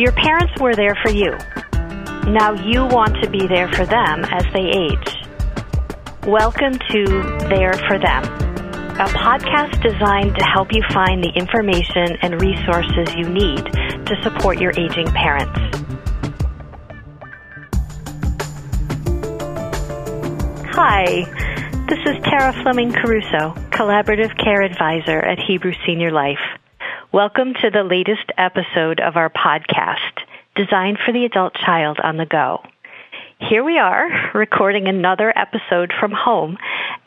Your parents were there for you. Now you want to be there for them as they age. Welcome to There for Them, a podcast designed to help you find the information and resources you need to support your aging parents. Hi, this is Tara Fleming Caruso, Collaborative Care Advisor at Hebrew Senior Life. Welcome to the latest episode of our podcast, designed for the adult child on the go. Here we are, recording another episode from home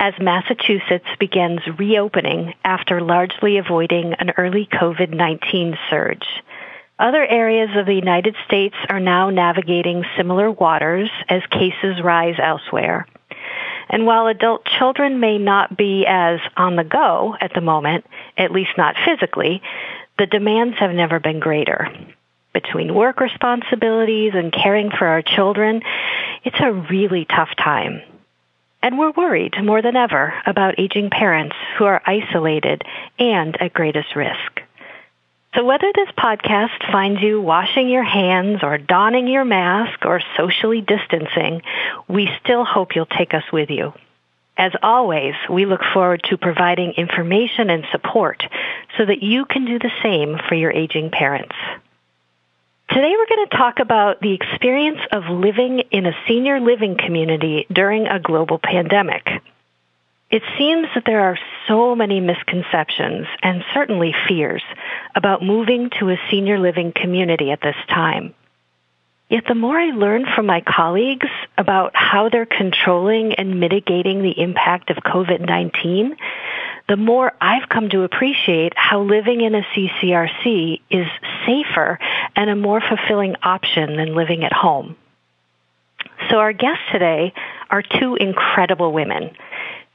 as Massachusetts begins reopening after largely avoiding an early COVID-19 surge. Other areas of the United States are now navigating similar waters as cases rise elsewhere. And while adult children may not be as on the go at the moment, at least not physically, the demands have never been greater. Between work responsibilities and caring for our children, it's a really tough time. And we're worried more than ever about aging parents who are isolated and at greatest risk. So whether this podcast finds you washing your hands or donning your mask or socially distancing, we still hope you'll take us with you. As always, we look forward to providing information and support so that you can do the same for your aging parents. Today we're going to talk about the experience of living in a senior living community during a global pandemic. It seems that there are so many misconceptions and certainly fears about moving to a senior living community at this time. Yet the more I learn from my colleagues about how they're controlling and mitigating the impact of COVID-19, the more I've come to appreciate how living in a CCRC is safer and a more fulfilling option than living at home. So our guests today are two incredible women,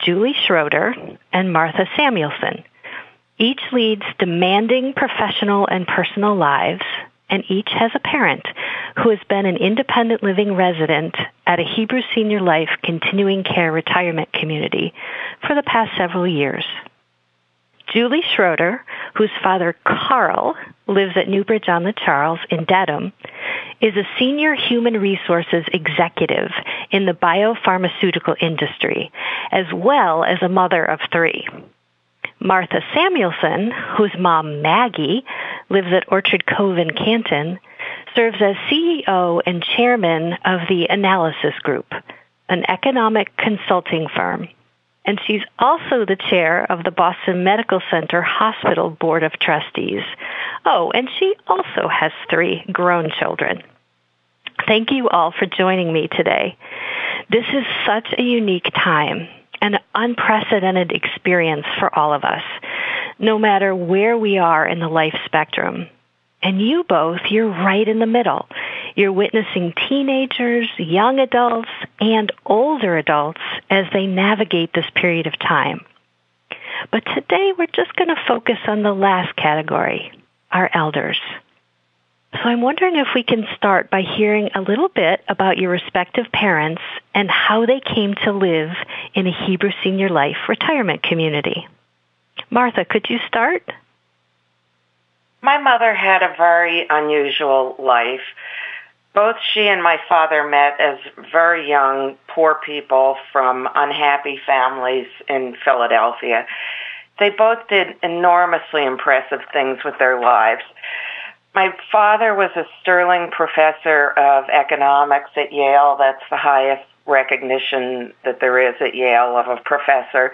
Julie Schroeder and Martha Samuelson. Each leads demanding professional and personal lives, and each has a parent who has been an independent living resident at a Hebrew Senior Life continuing care retirement community for the past several years. Julie Schroeder, whose father Carl lives at Newbridge on the Charles in Dedham, is a senior human resources executive in the biopharmaceutical industry, as well as a mother of three. Martha Samuelson, whose mom Maggie lives at Orchard Cove in Canton, serves as CEO and chairman of the Analysis Group, an economic consulting firm. And she's also the chair of the Boston Medical Center Hospital Board of Trustees. Oh, and she also has three grown children. Thank you all for joining me today. This is such a unique time, an unprecedented experience for all of us, no matter where we are in the life spectrum. And you both, you're right in the middle. You're witnessing teenagers, young adults, and older adults as they navigate this period of time. But today we're just going to focus on the last category, our elders. So I'm wondering if we can start by hearing a little bit about your respective parents and how they came to live in a Hebrew Senior Life retirement community. Martha, could you start? My mother had a very unusual life. Both she and my father met as very young, poor people from unhappy families in Philadelphia. They both did enormously impressive things with their lives. My father was a sterling professor of economics at Yale. That's the highest recognition that there is at Yale of a professor.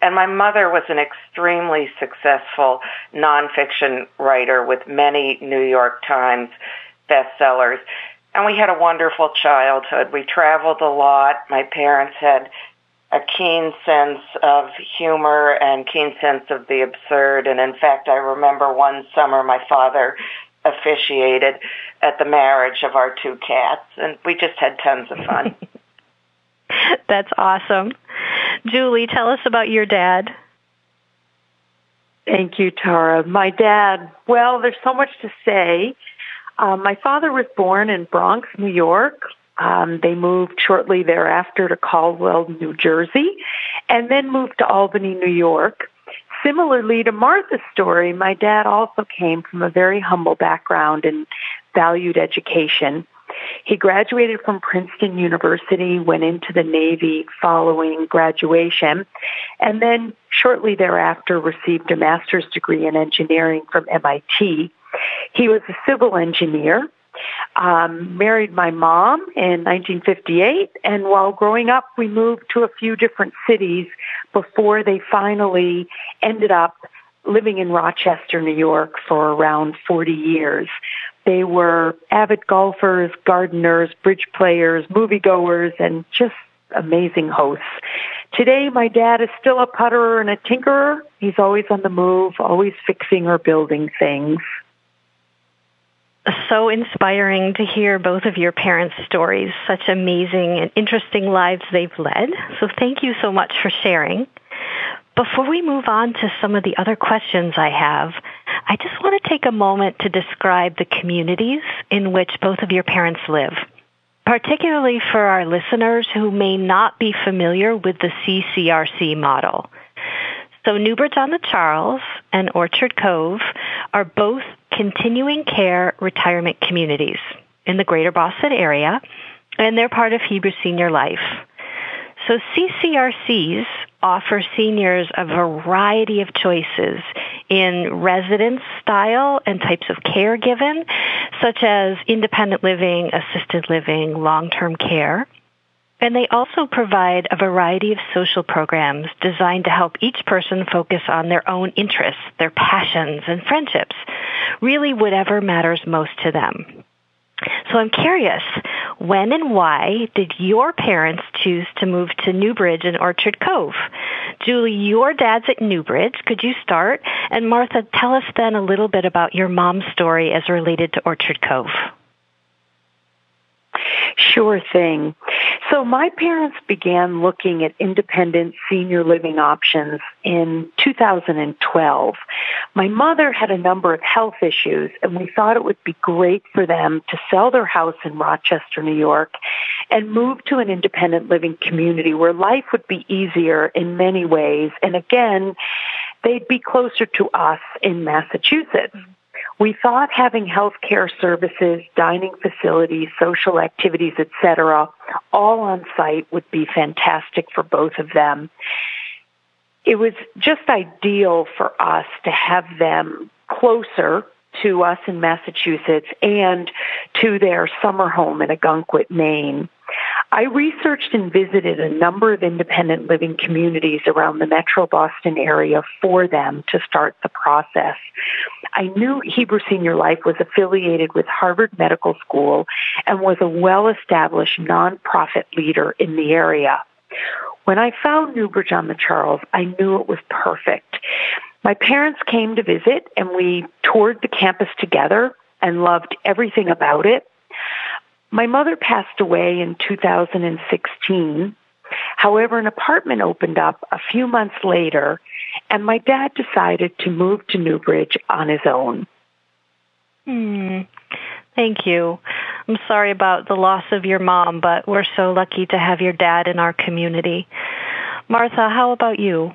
And my mother was an extremely successful nonfiction writer with many New York Times bestsellers. And we had a wonderful childhood. We traveled a lot. My parents had a keen sense of humor and keen sense of the absurd. And in fact, I remember one summer my father officiated at the marriage of our two cats, and we just had tons of fun. That's awesome. Julie, tell us about your dad. Thank you, Tara. My dad, well, there's so much to say. Um, my father was born in Bronx, New York. Um, they moved shortly thereafter to Caldwell, New Jersey, and then moved to Albany, New York. Similarly to Martha's story, my dad also came from a very humble background and valued education. He graduated from Princeton University, went into the Navy following graduation, and then shortly thereafter received a master's degree in engineering from MIT. He was a civil engineer um, married my mom in 1958, and while growing up, we moved to a few different cities before they finally ended up living in Rochester, New York for around 40 years. They were avid golfers, gardeners, bridge players, moviegoers, and just amazing hosts. Today, my dad is still a putterer and a tinkerer. He's always on the move, always fixing or building things so inspiring to hear both of your parents' stories, such amazing and interesting lives they've led. So thank you so much for sharing. Before we move on to some of the other questions I have, I just want to take a moment to describe the communities in which both of your parents live, particularly for our listeners who may not be familiar with the CCRC model. So Newbridge on the Charles and Orchard Cove are both continuing care retirement communities in the greater Boston area, and they're part of Hebrew Senior Life. So CCRCs offer seniors a variety of choices in residence style and types of care given, such as independent living, assisted living, long-term care. And they also provide a variety of social programs designed to help each person focus on their own interests, their passions, and friendships, really whatever matters most to them. So I'm curious, when and why did your parents choose to move to Newbridge and Orchard Cove? Julie, your dad's at Newbridge. Could you start? And Martha, tell us then a little bit about your mom's story as related to Orchard Cove. Sure thing. So my parents began looking at independent senior living options in 2012. My mother had a number of health issues and we thought it would be great for them to sell their house in Rochester, New York and move to an independent living community where life would be easier in many ways. And again, they'd be closer to us in Massachusetts. We thought having healthcare services, dining facilities, social activities, etc., all on site would be fantastic for both of them. It was just ideal for us to have them closer to us in Massachusetts and to their summer home in Ogunquit, Maine. I researched and visited a number of independent living communities around the metro Boston area for them to start the process. I knew Hebrew Senior Life was affiliated with Harvard Medical School and was a well-established nonprofit leader in the area. When I found Newbridge on the Charles, I knew it was perfect. My parents came to visit and we toured the campus together and loved everything about it. My mother passed away in 2016. However, an apartment opened up a few months later and my dad decided to move to Newbridge on his own. Hmm. Thank you. I'm sorry about the loss of your mom, but we're so lucky to have your dad in our community. Martha, how about you?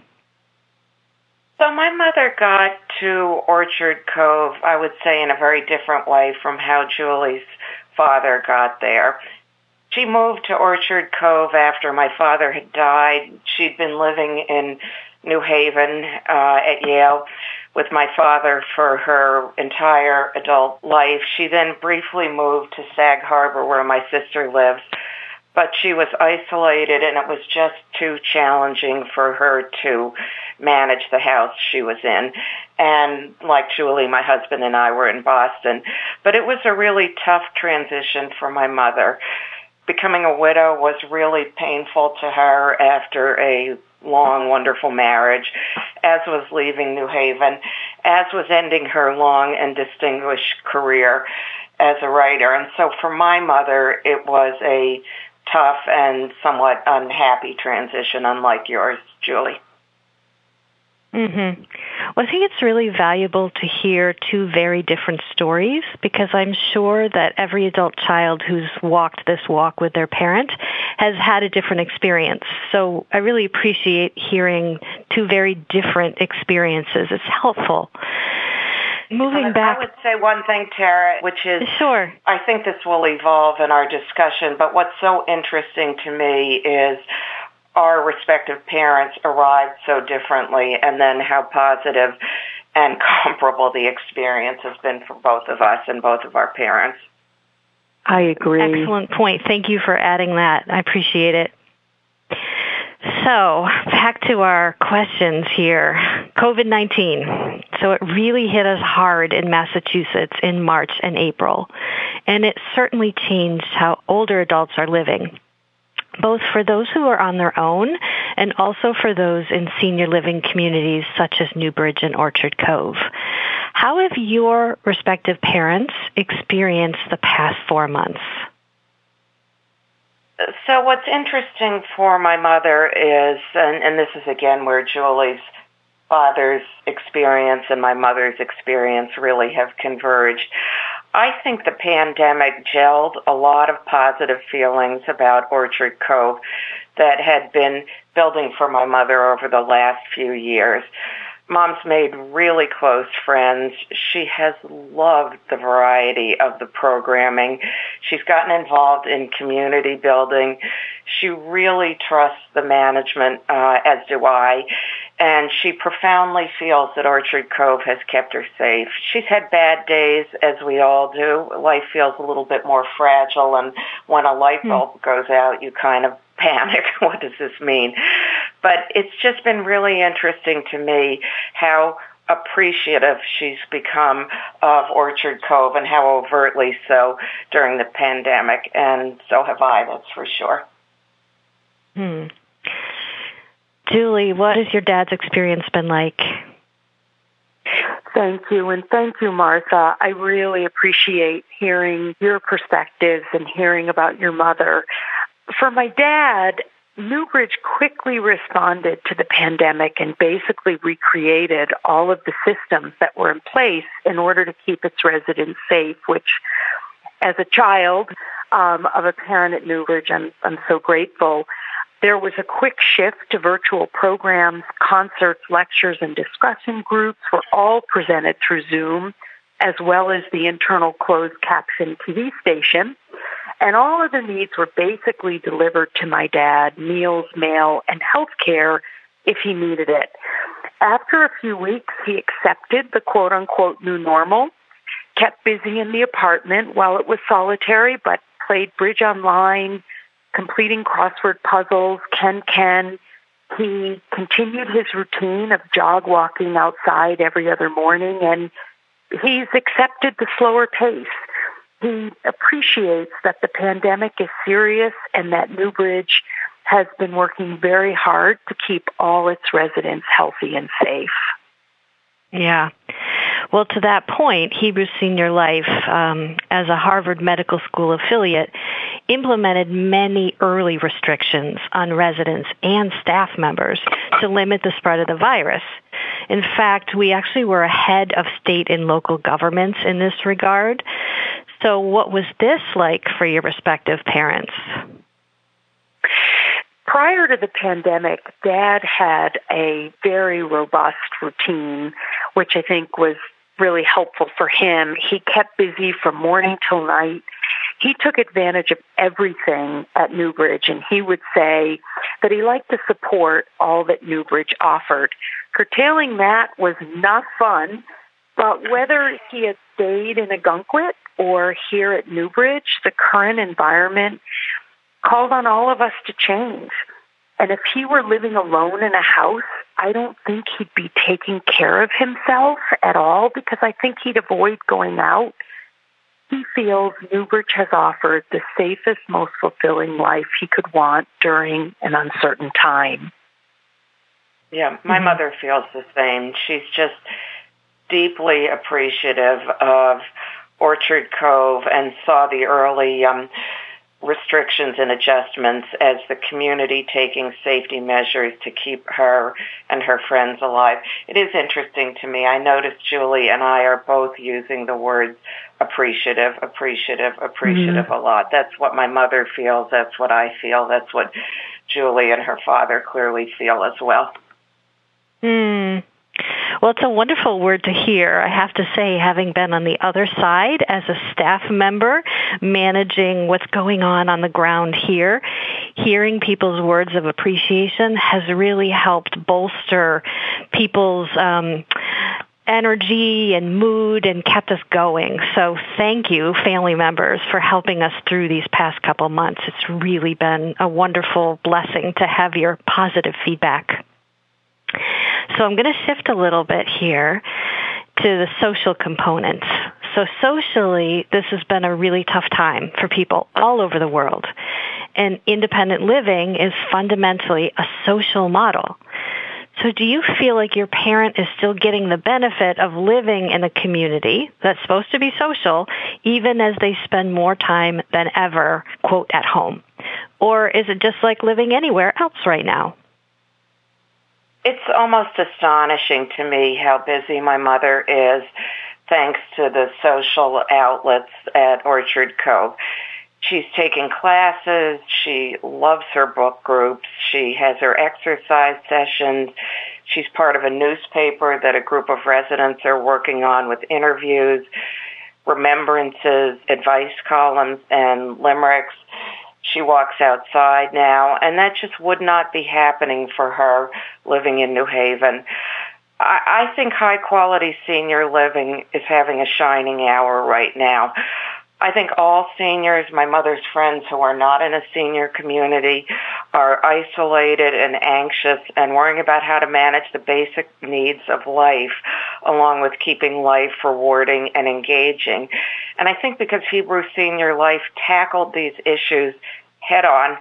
So my mother got to Orchard Cove, I would say, in a very different way from how Julie's father got there. She moved to Orchard Cove after my father had died. She'd been living in New Haven uh, at Yale with my father for her entire adult life. She then briefly moved to Sag Harbor where my sister lives but she was isolated and it was just too challenging for her to manage the house she was in. And like Julie, my husband and I were in Boston. But it was a really tough transition for my mother. Becoming a widow was really painful to her after a long, wonderful marriage, as was leaving New Haven, as was ending her long and distinguished career as a writer. And so for my mother, it was a tough and somewhat unhappy transition, unlike yours, Julie. Mm-hmm. Well, I think it's really valuable to hear two very different stories because I'm sure that every adult child who's walked this walk with their parent has had a different experience. So I really appreciate hearing two very different experiences. It's helpful. Moving back. I would say one thing, Tara, which is sure. I think this will evolve in our discussion, but what's so interesting to me is our respective parents arrived so differently and then how positive and comparable the experience has been for both of us and both of our parents. I agree. Excellent point. Thank you for adding that. I appreciate it. So, back to our questions here. COVID 19. So, it really hit us hard in Massachusetts in March and April, and it certainly changed how older adults are living both for those who are on their own and also for those in senior living communities such as Newbridge and Orchard Cove. How have your respective parents experienced the past four months? So, what's interesting for my mother is, and, and this is again where Julie's father's experience and my mother's experience really have converged. I think the pandemic gelled a lot of positive feelings about Orchard Cove that had been building for my mother over the last few years. Mom's made really close friends. She has loved the variety of the programming. She's gotten involved in community building. She really trusts the management, uh, as do I and she profoundly feels that Orchard Cove has kept her safe. She's had bad days, as we all do. Life feels a little bit more fragile, and when a light hmm. bulb goes out, you kind of panic. what does this mean? But it's just been really interesting to me how appreciative she's become of Orchard Cove and how overtly so during the pandemic, and so have I, that's for sure. Hmm. Julie, what has your dad's experience been like? Thank you, and thank you, Martha. I really appreciate hearing your perspectives and hearing about your mother. For my dad, Newbridge quickly responded to the pandemic and basically recreated all of the systems that were in place in order to keep its residents safe, which as a child um, of a parent at Newbridge, I'm, I'm so grateful. There was a quick shift to virtual programs, concerts, lectures, and discussion groups were all presented through Zoom, as well as the internal closed caption TV station. And all of the needs were basically delivered to my dad, meals, mail, and health care if he needed it. After a few weeks, he accepted the quote unquote new normal, kept busy in the apartment while it was solitary, but played bridge online, completing crossword puzzles, KenKen. He continued his routine of jog walking outside every other morning and he's accepted the slower pace. He appreciates that the pandemic is serious and that Newbridge has been working very hard to keep all its residents healthy and safe. Yeah. Well, to that point, Hebrew Senior Life, um, as a Harvard Medical School affiliate, implemented many early restrictions on residents and staff members to limit the spread of the virus. In fact, we actually were ahead of state and local governments in this regard. So, what was this like for your respective parents? Prior to the pandemic, Dad had a very robust routine, which I think was really helpful for him. He kept busy from morning till night. He took advantage of everything at Newbridge and he would say that he liked to support all that Newbridge offered. Curtailing that was not fun, but whether he had stayed in Ogunquit or here at Newbridge, the current environment called on all of us to change. And if he were living alone in a house, I don't think he'd be taking care of himself at all because I think he'd avoid going out. He feels Newbridge has offered the safest, most fulfilling life he could want during an uncertain time. Yeah, my mm-hmm. mother feels the same. She's just deeply appreciative of Orchard Cove and saw the early um, restrictions and adjustments as the community taking safety measures to keep her and her friends alive. It is interesting to me. I noticed Julie and I are both using the words appreciative, appreciative, appreciative mm-hmm. a lot. That's what my mother feels. That's what I feel. That's what Julie and her father clearly feel as well. Hmm. Well, it's a wonderful word to hear. I have to say, having been on the other side as a staff member, managing what's going on on the ground here, hearing people's words of appreciation has really helped bolster people's um, energy and mood and kept us going. So thank you, family members, for helping us through these past couple months. It's really been a wonderful blessing to have your positive feedback. So I'm going to shift a little bit here to the social components. So socially, this has been a really tough time for people all over the world. And independent living is fundamentally a social model. So do you feel like your parent is still getting the benefit of living in a community that's supposed to be social, even as they spend more time than ever, quote, at home? Or is it just like living anywhere else right now? It's almost astonishing to me how busy my mother is thanks to the social outlets at Orchard Cove. She's taking classes. She loves her book groups. She has her exercise sessions. She's part of a newspaper that a group of residents are working on with interviews, remembrances, advice columns, and limericks. She walks outside now, and that just would not be happening for her living in New Haven. I, I think high quality senior living is having a shining hour right now. I think all seniors, my mother's friends who are not in a senior community, are isolated and anxious and worrying about how to manage the basic needs of life along with keeping life rewarding and engaging. And I think because Hebrew Senior Life tackled these issues head on,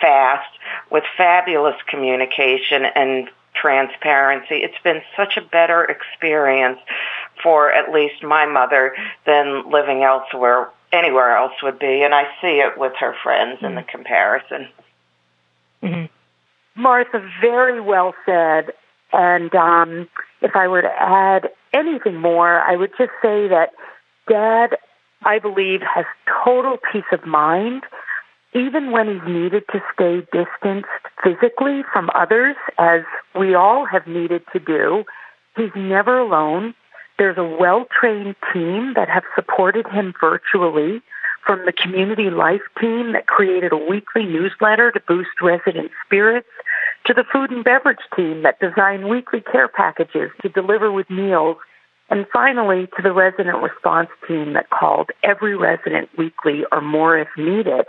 fast, with fabulous communication and transparency. It's been such a better experience for at least my mother than living elsewhere, anywhere else would be. And I see it with her friends in the mm. comparison. Mm-hmm. Martha, very well said. And um, if I were to add anything more, I would just say that Dad, I believe, has total peace of mind even when he's needed to stay distanced physically from others, as we all have needed to do, he's never alone. There's a well-trained team that have supported him virtually from the community life team that created a weekly newsletter to boost resident spirits to the food and beverage team that designed weekly care packages to deliver with meals and finally to the resident response team that called every resident weekly or more if needed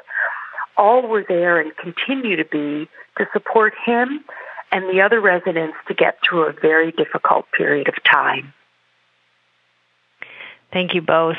all were there and continue to be to support him and the other residents to get through a very difficult period of time. Thank you both.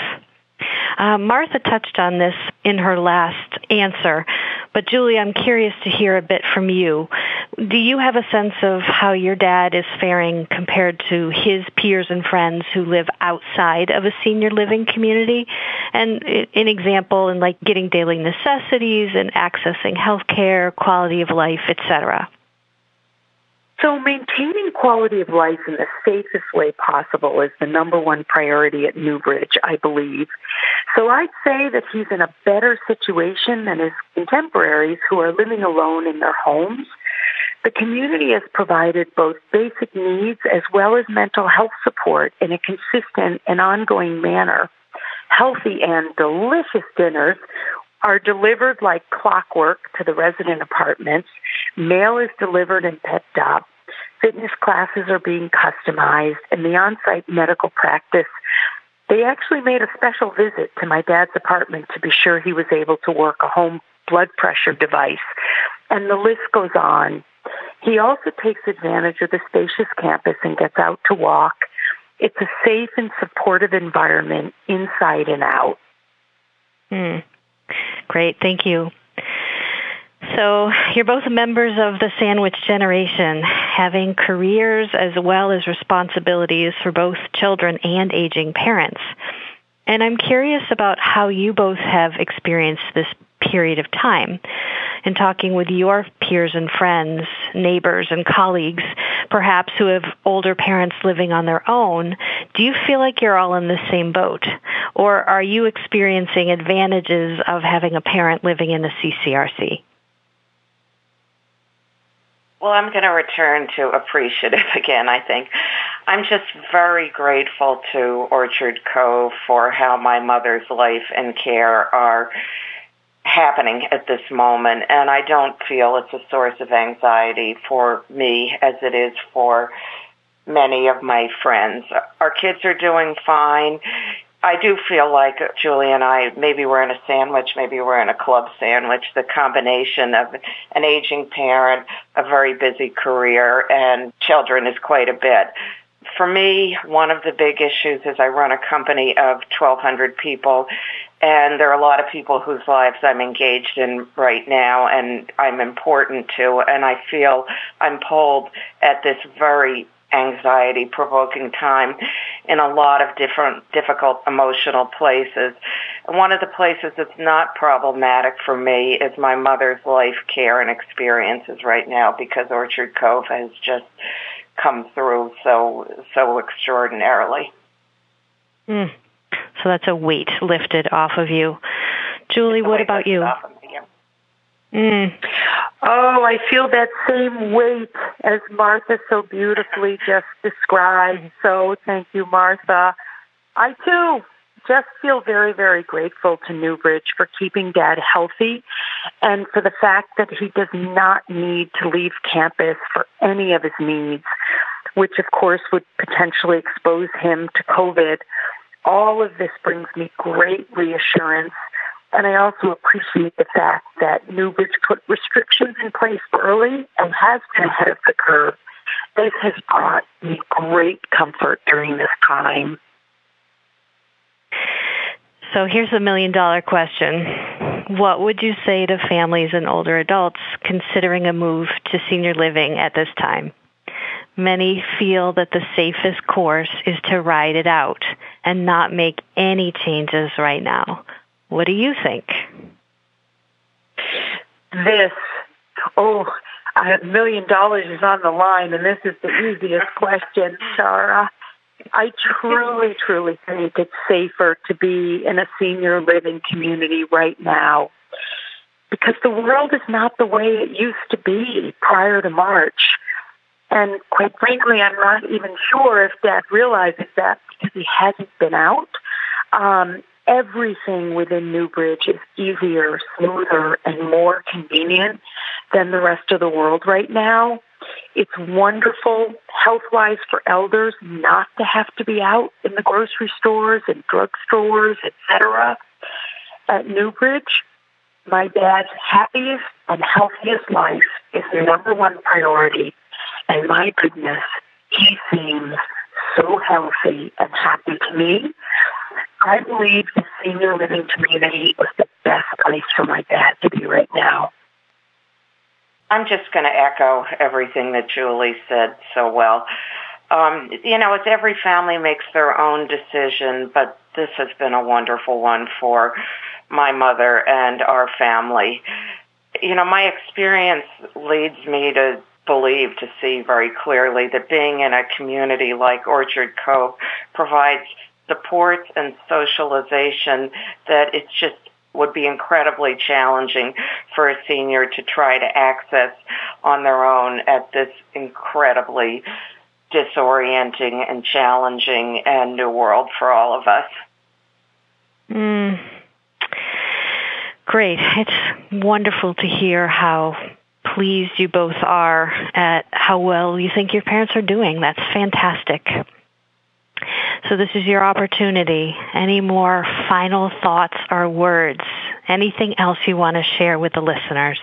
Uh, Martha touched on this in her last answer, but Julie, I'm curious to hear a bit from you. Do you have a sense of how your dad is faring compared to his peers and friends who live outside of a senior living community? And an example in like getting daily necessities and accessing health care, quality of life, etc. So maintaining quality of life in the safest way possible is the number one priority at Newbridge, I believe. So I'd say that he's in a better situation than his contemporaries who are living alone in their homes. The community has provided both basic needs as well as mental health support in a consistent and ongoing manner. Healthy and delicious dinners are delivered like clockwork to the resident apartments. Mail is delivered and picked up. Fitness classes are being customized, and the on-site medical practice. They actually made a special visit to my dad's apartment to be sure he was able to work a home blood pressure device. And the list goes on. He also takes advantage of the spacious campus and gets out to walk. It's a safe and supportive environment inside and out. Hmm. Great, thank you. So you're both members of the sandwich generation, having careers as well as responsibilities for both children and aging parents. And I'm curious about how you both have experienced this period of time. In talking with your peers and friends, neighbors and colleagues, perhaps who have older parents living on their own, do you feel like you're all in the same boat? Or are you experiencing advantages of having a parent living in a CCRC? Well, I'm going to return to appreciative again, I think. I'm just very grateful to Orchard Cove for how my mother's life and care are happening at this moment. And I don't feel it's a source of anxiety for me as it is for many of my friends. Our kids are doing fine. I do feel like Julie and I, maybe we're in a sandwich, maybe we're in a club sandwich, the combination of an aging parent, a very busy career, and children is quite a bit. For me, one of the big issues is I run a company of 1,200 people, and there are a lot of people whose lives I'm engaged in right now and I'm important to, and I feel I'm pulled at this very anxiety provoking time in a lot of different difficult emotional places. And one of the places that's not problematic for me is my mother's life care and experiences right now because Orchard Cove has just come through so so extraordinarily. Mm. So that's a weight lifted off of you. Julie, what about you? Mm. Oh, I feel that same weight as Martha so beautifully just described. So thank you, Martha. I too just feel very, very grateful to Newbridge for keeping Dad healthy and for the fact that he does not need to leave campus for any of his needs, which of course would potentially expose him to COVID. All of this brings me great reassurance and I also appreciate the fact that Newbridge put restrictions in place early and has been ahead of the curve. This has brought me great comfort during this time. So here's a million dollar question. What would you say to families and older adults considering a move to senior living at this time? Many feel that the safest course is to ride it out and not make any changes right now. What do you think? This, oh, a million dollars is on the line, and this is the easiest question, Tara. I truly, truly think it's safer to be in a senior living community right now because the world is not the way it used to be prior to March. And quite frankly, I'm not even sure if Dad realizes that because he hasn't been out. Um, everything within Newbridge is easier, smoother, and more convenient than the rest of the world right now. It's wonderful health-wise for elders not to have to be out in the grocery stores and drugstores, etc. At Newbridge, my dad's happiest and healthiest life is the number one priority. And my goodness, he seems so healthy and happy to me I believe the senior living community was the best place for my dad to be right now. I'm just going to echo everything that Julie said so well. Um, you know, it's every family makes their own decision, but this has been a wonderful one for my mother and our family. You know, my experience leads me to believe, to see very clearly that being in a community like Orchard Cove provides support and socialization that it's just would be incredibly challenging for a senior to try to access on their own at this incredibly disorienting and challenging and new world for all of us. Mm. Great. It's wonderful to hear how pleased you both are at how well you think your parents are doing. That's fantastic. So this is your opportunity. Any more final thoughts or words? Anything else you want to share with the listeners?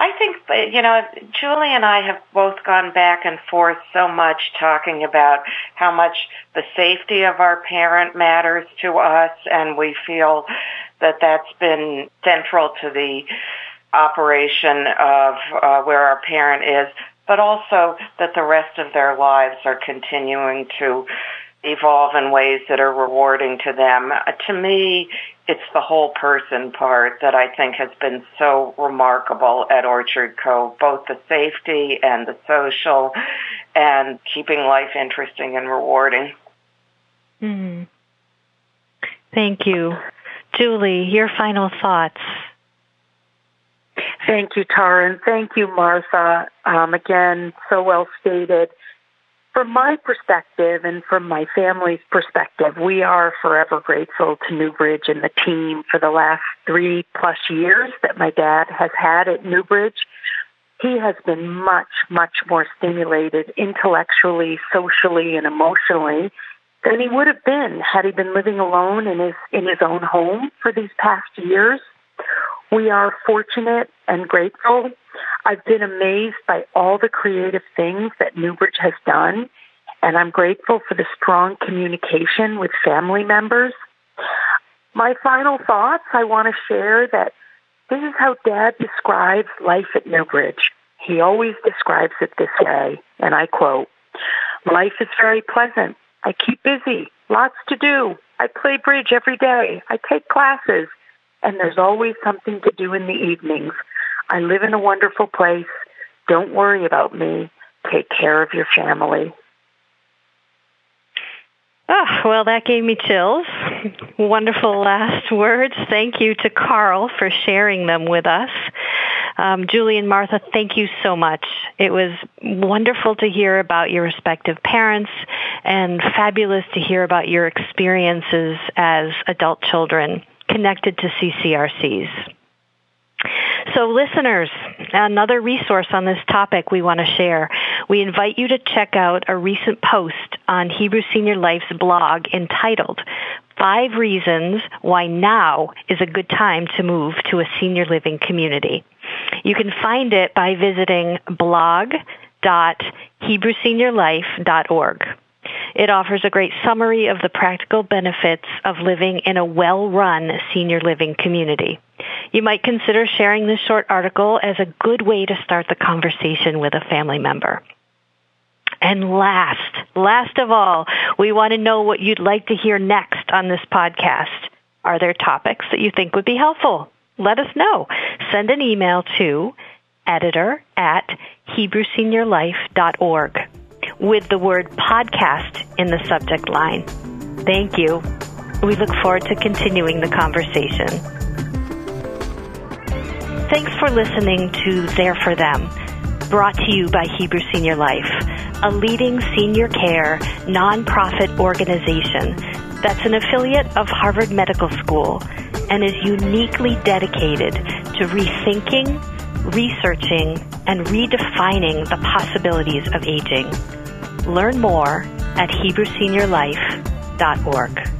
I think, you know, Julie and I have both gone back and forth so much talking about how much the safety of our parent matters to us, and we feel that that's been central to the operation of uh, where our parent is but also that the rest of their lives are continuing to evolve in ways that are rewarding to them. Uh, to me, it's the whole person part that I think has been so remarkable at Orchard Cove, both the safety and the social and keeping life interesting and rewarding. Mm. Thank you. Julie, your final thoughts. Thank you, Tara, thank you, Martha. Um, again, so well stated. from my perspective and from my family's perspective, we are forever grateful to Newbridge and the team for the last three plus years that my dad has had at Newbridge. He has been much, much more stimulated intellectually, socially, and emotionally than he would have been had he been living alone in his in his own home for these past years. We are fortunate and grateful. I've been amazed by all the creative things that Newbridge has done, and I'm grateful for the strong communication with family members. My final thoughts I want to share that this is how Dad describes life at Newbridge. He always describes it this way, and I quote, Life is very pleasant. I keep busy, lots to do. I play bridge every day. I take classes and there's always something to do in the evenings. I live in a wonderful place. Don't worry about me. Take care of your family. Oh, well, that gave me chills. Wonderful last words. Thank you to Carl for sharing them with us. Um, Julie and Martha, thank you so much. It was wonderful to hear about your respective parents and fabulous to hear about your experiences as adult children connected to CCRCs. So listeners, another resource on this topic we want to share. We invite you to check out a recent post on Hebrew Senior Life's blog entitled Five Reasons Why Now is a Good Time to Move to a Senior Living Community. You can find it by visiting blog.hebrewseniorlife.org. It offers a great summary of the practical benefits of living in a well-run senior living community. You might consider sharing this short article as a good way to start the conversation with a family member. And last, last of all, we want to know what you'd like to hear next on this podcast. Are there topics that you think would be helpful? Let us know. Send an email to editor at hebrewseniorlife.org with the word podcast in the subject line. Thank you. We look forward to continuing the conversation. Thanks for listening to There for Them, brought to you by Hebrew Senior Life, a leading senior care nonprofit organization that's an affiliate of Harvard Medical School and is uniquely dedicated to rethinking, researching, and redefining the possibilities of aging. Learn more at HebrewSeniorLife.org.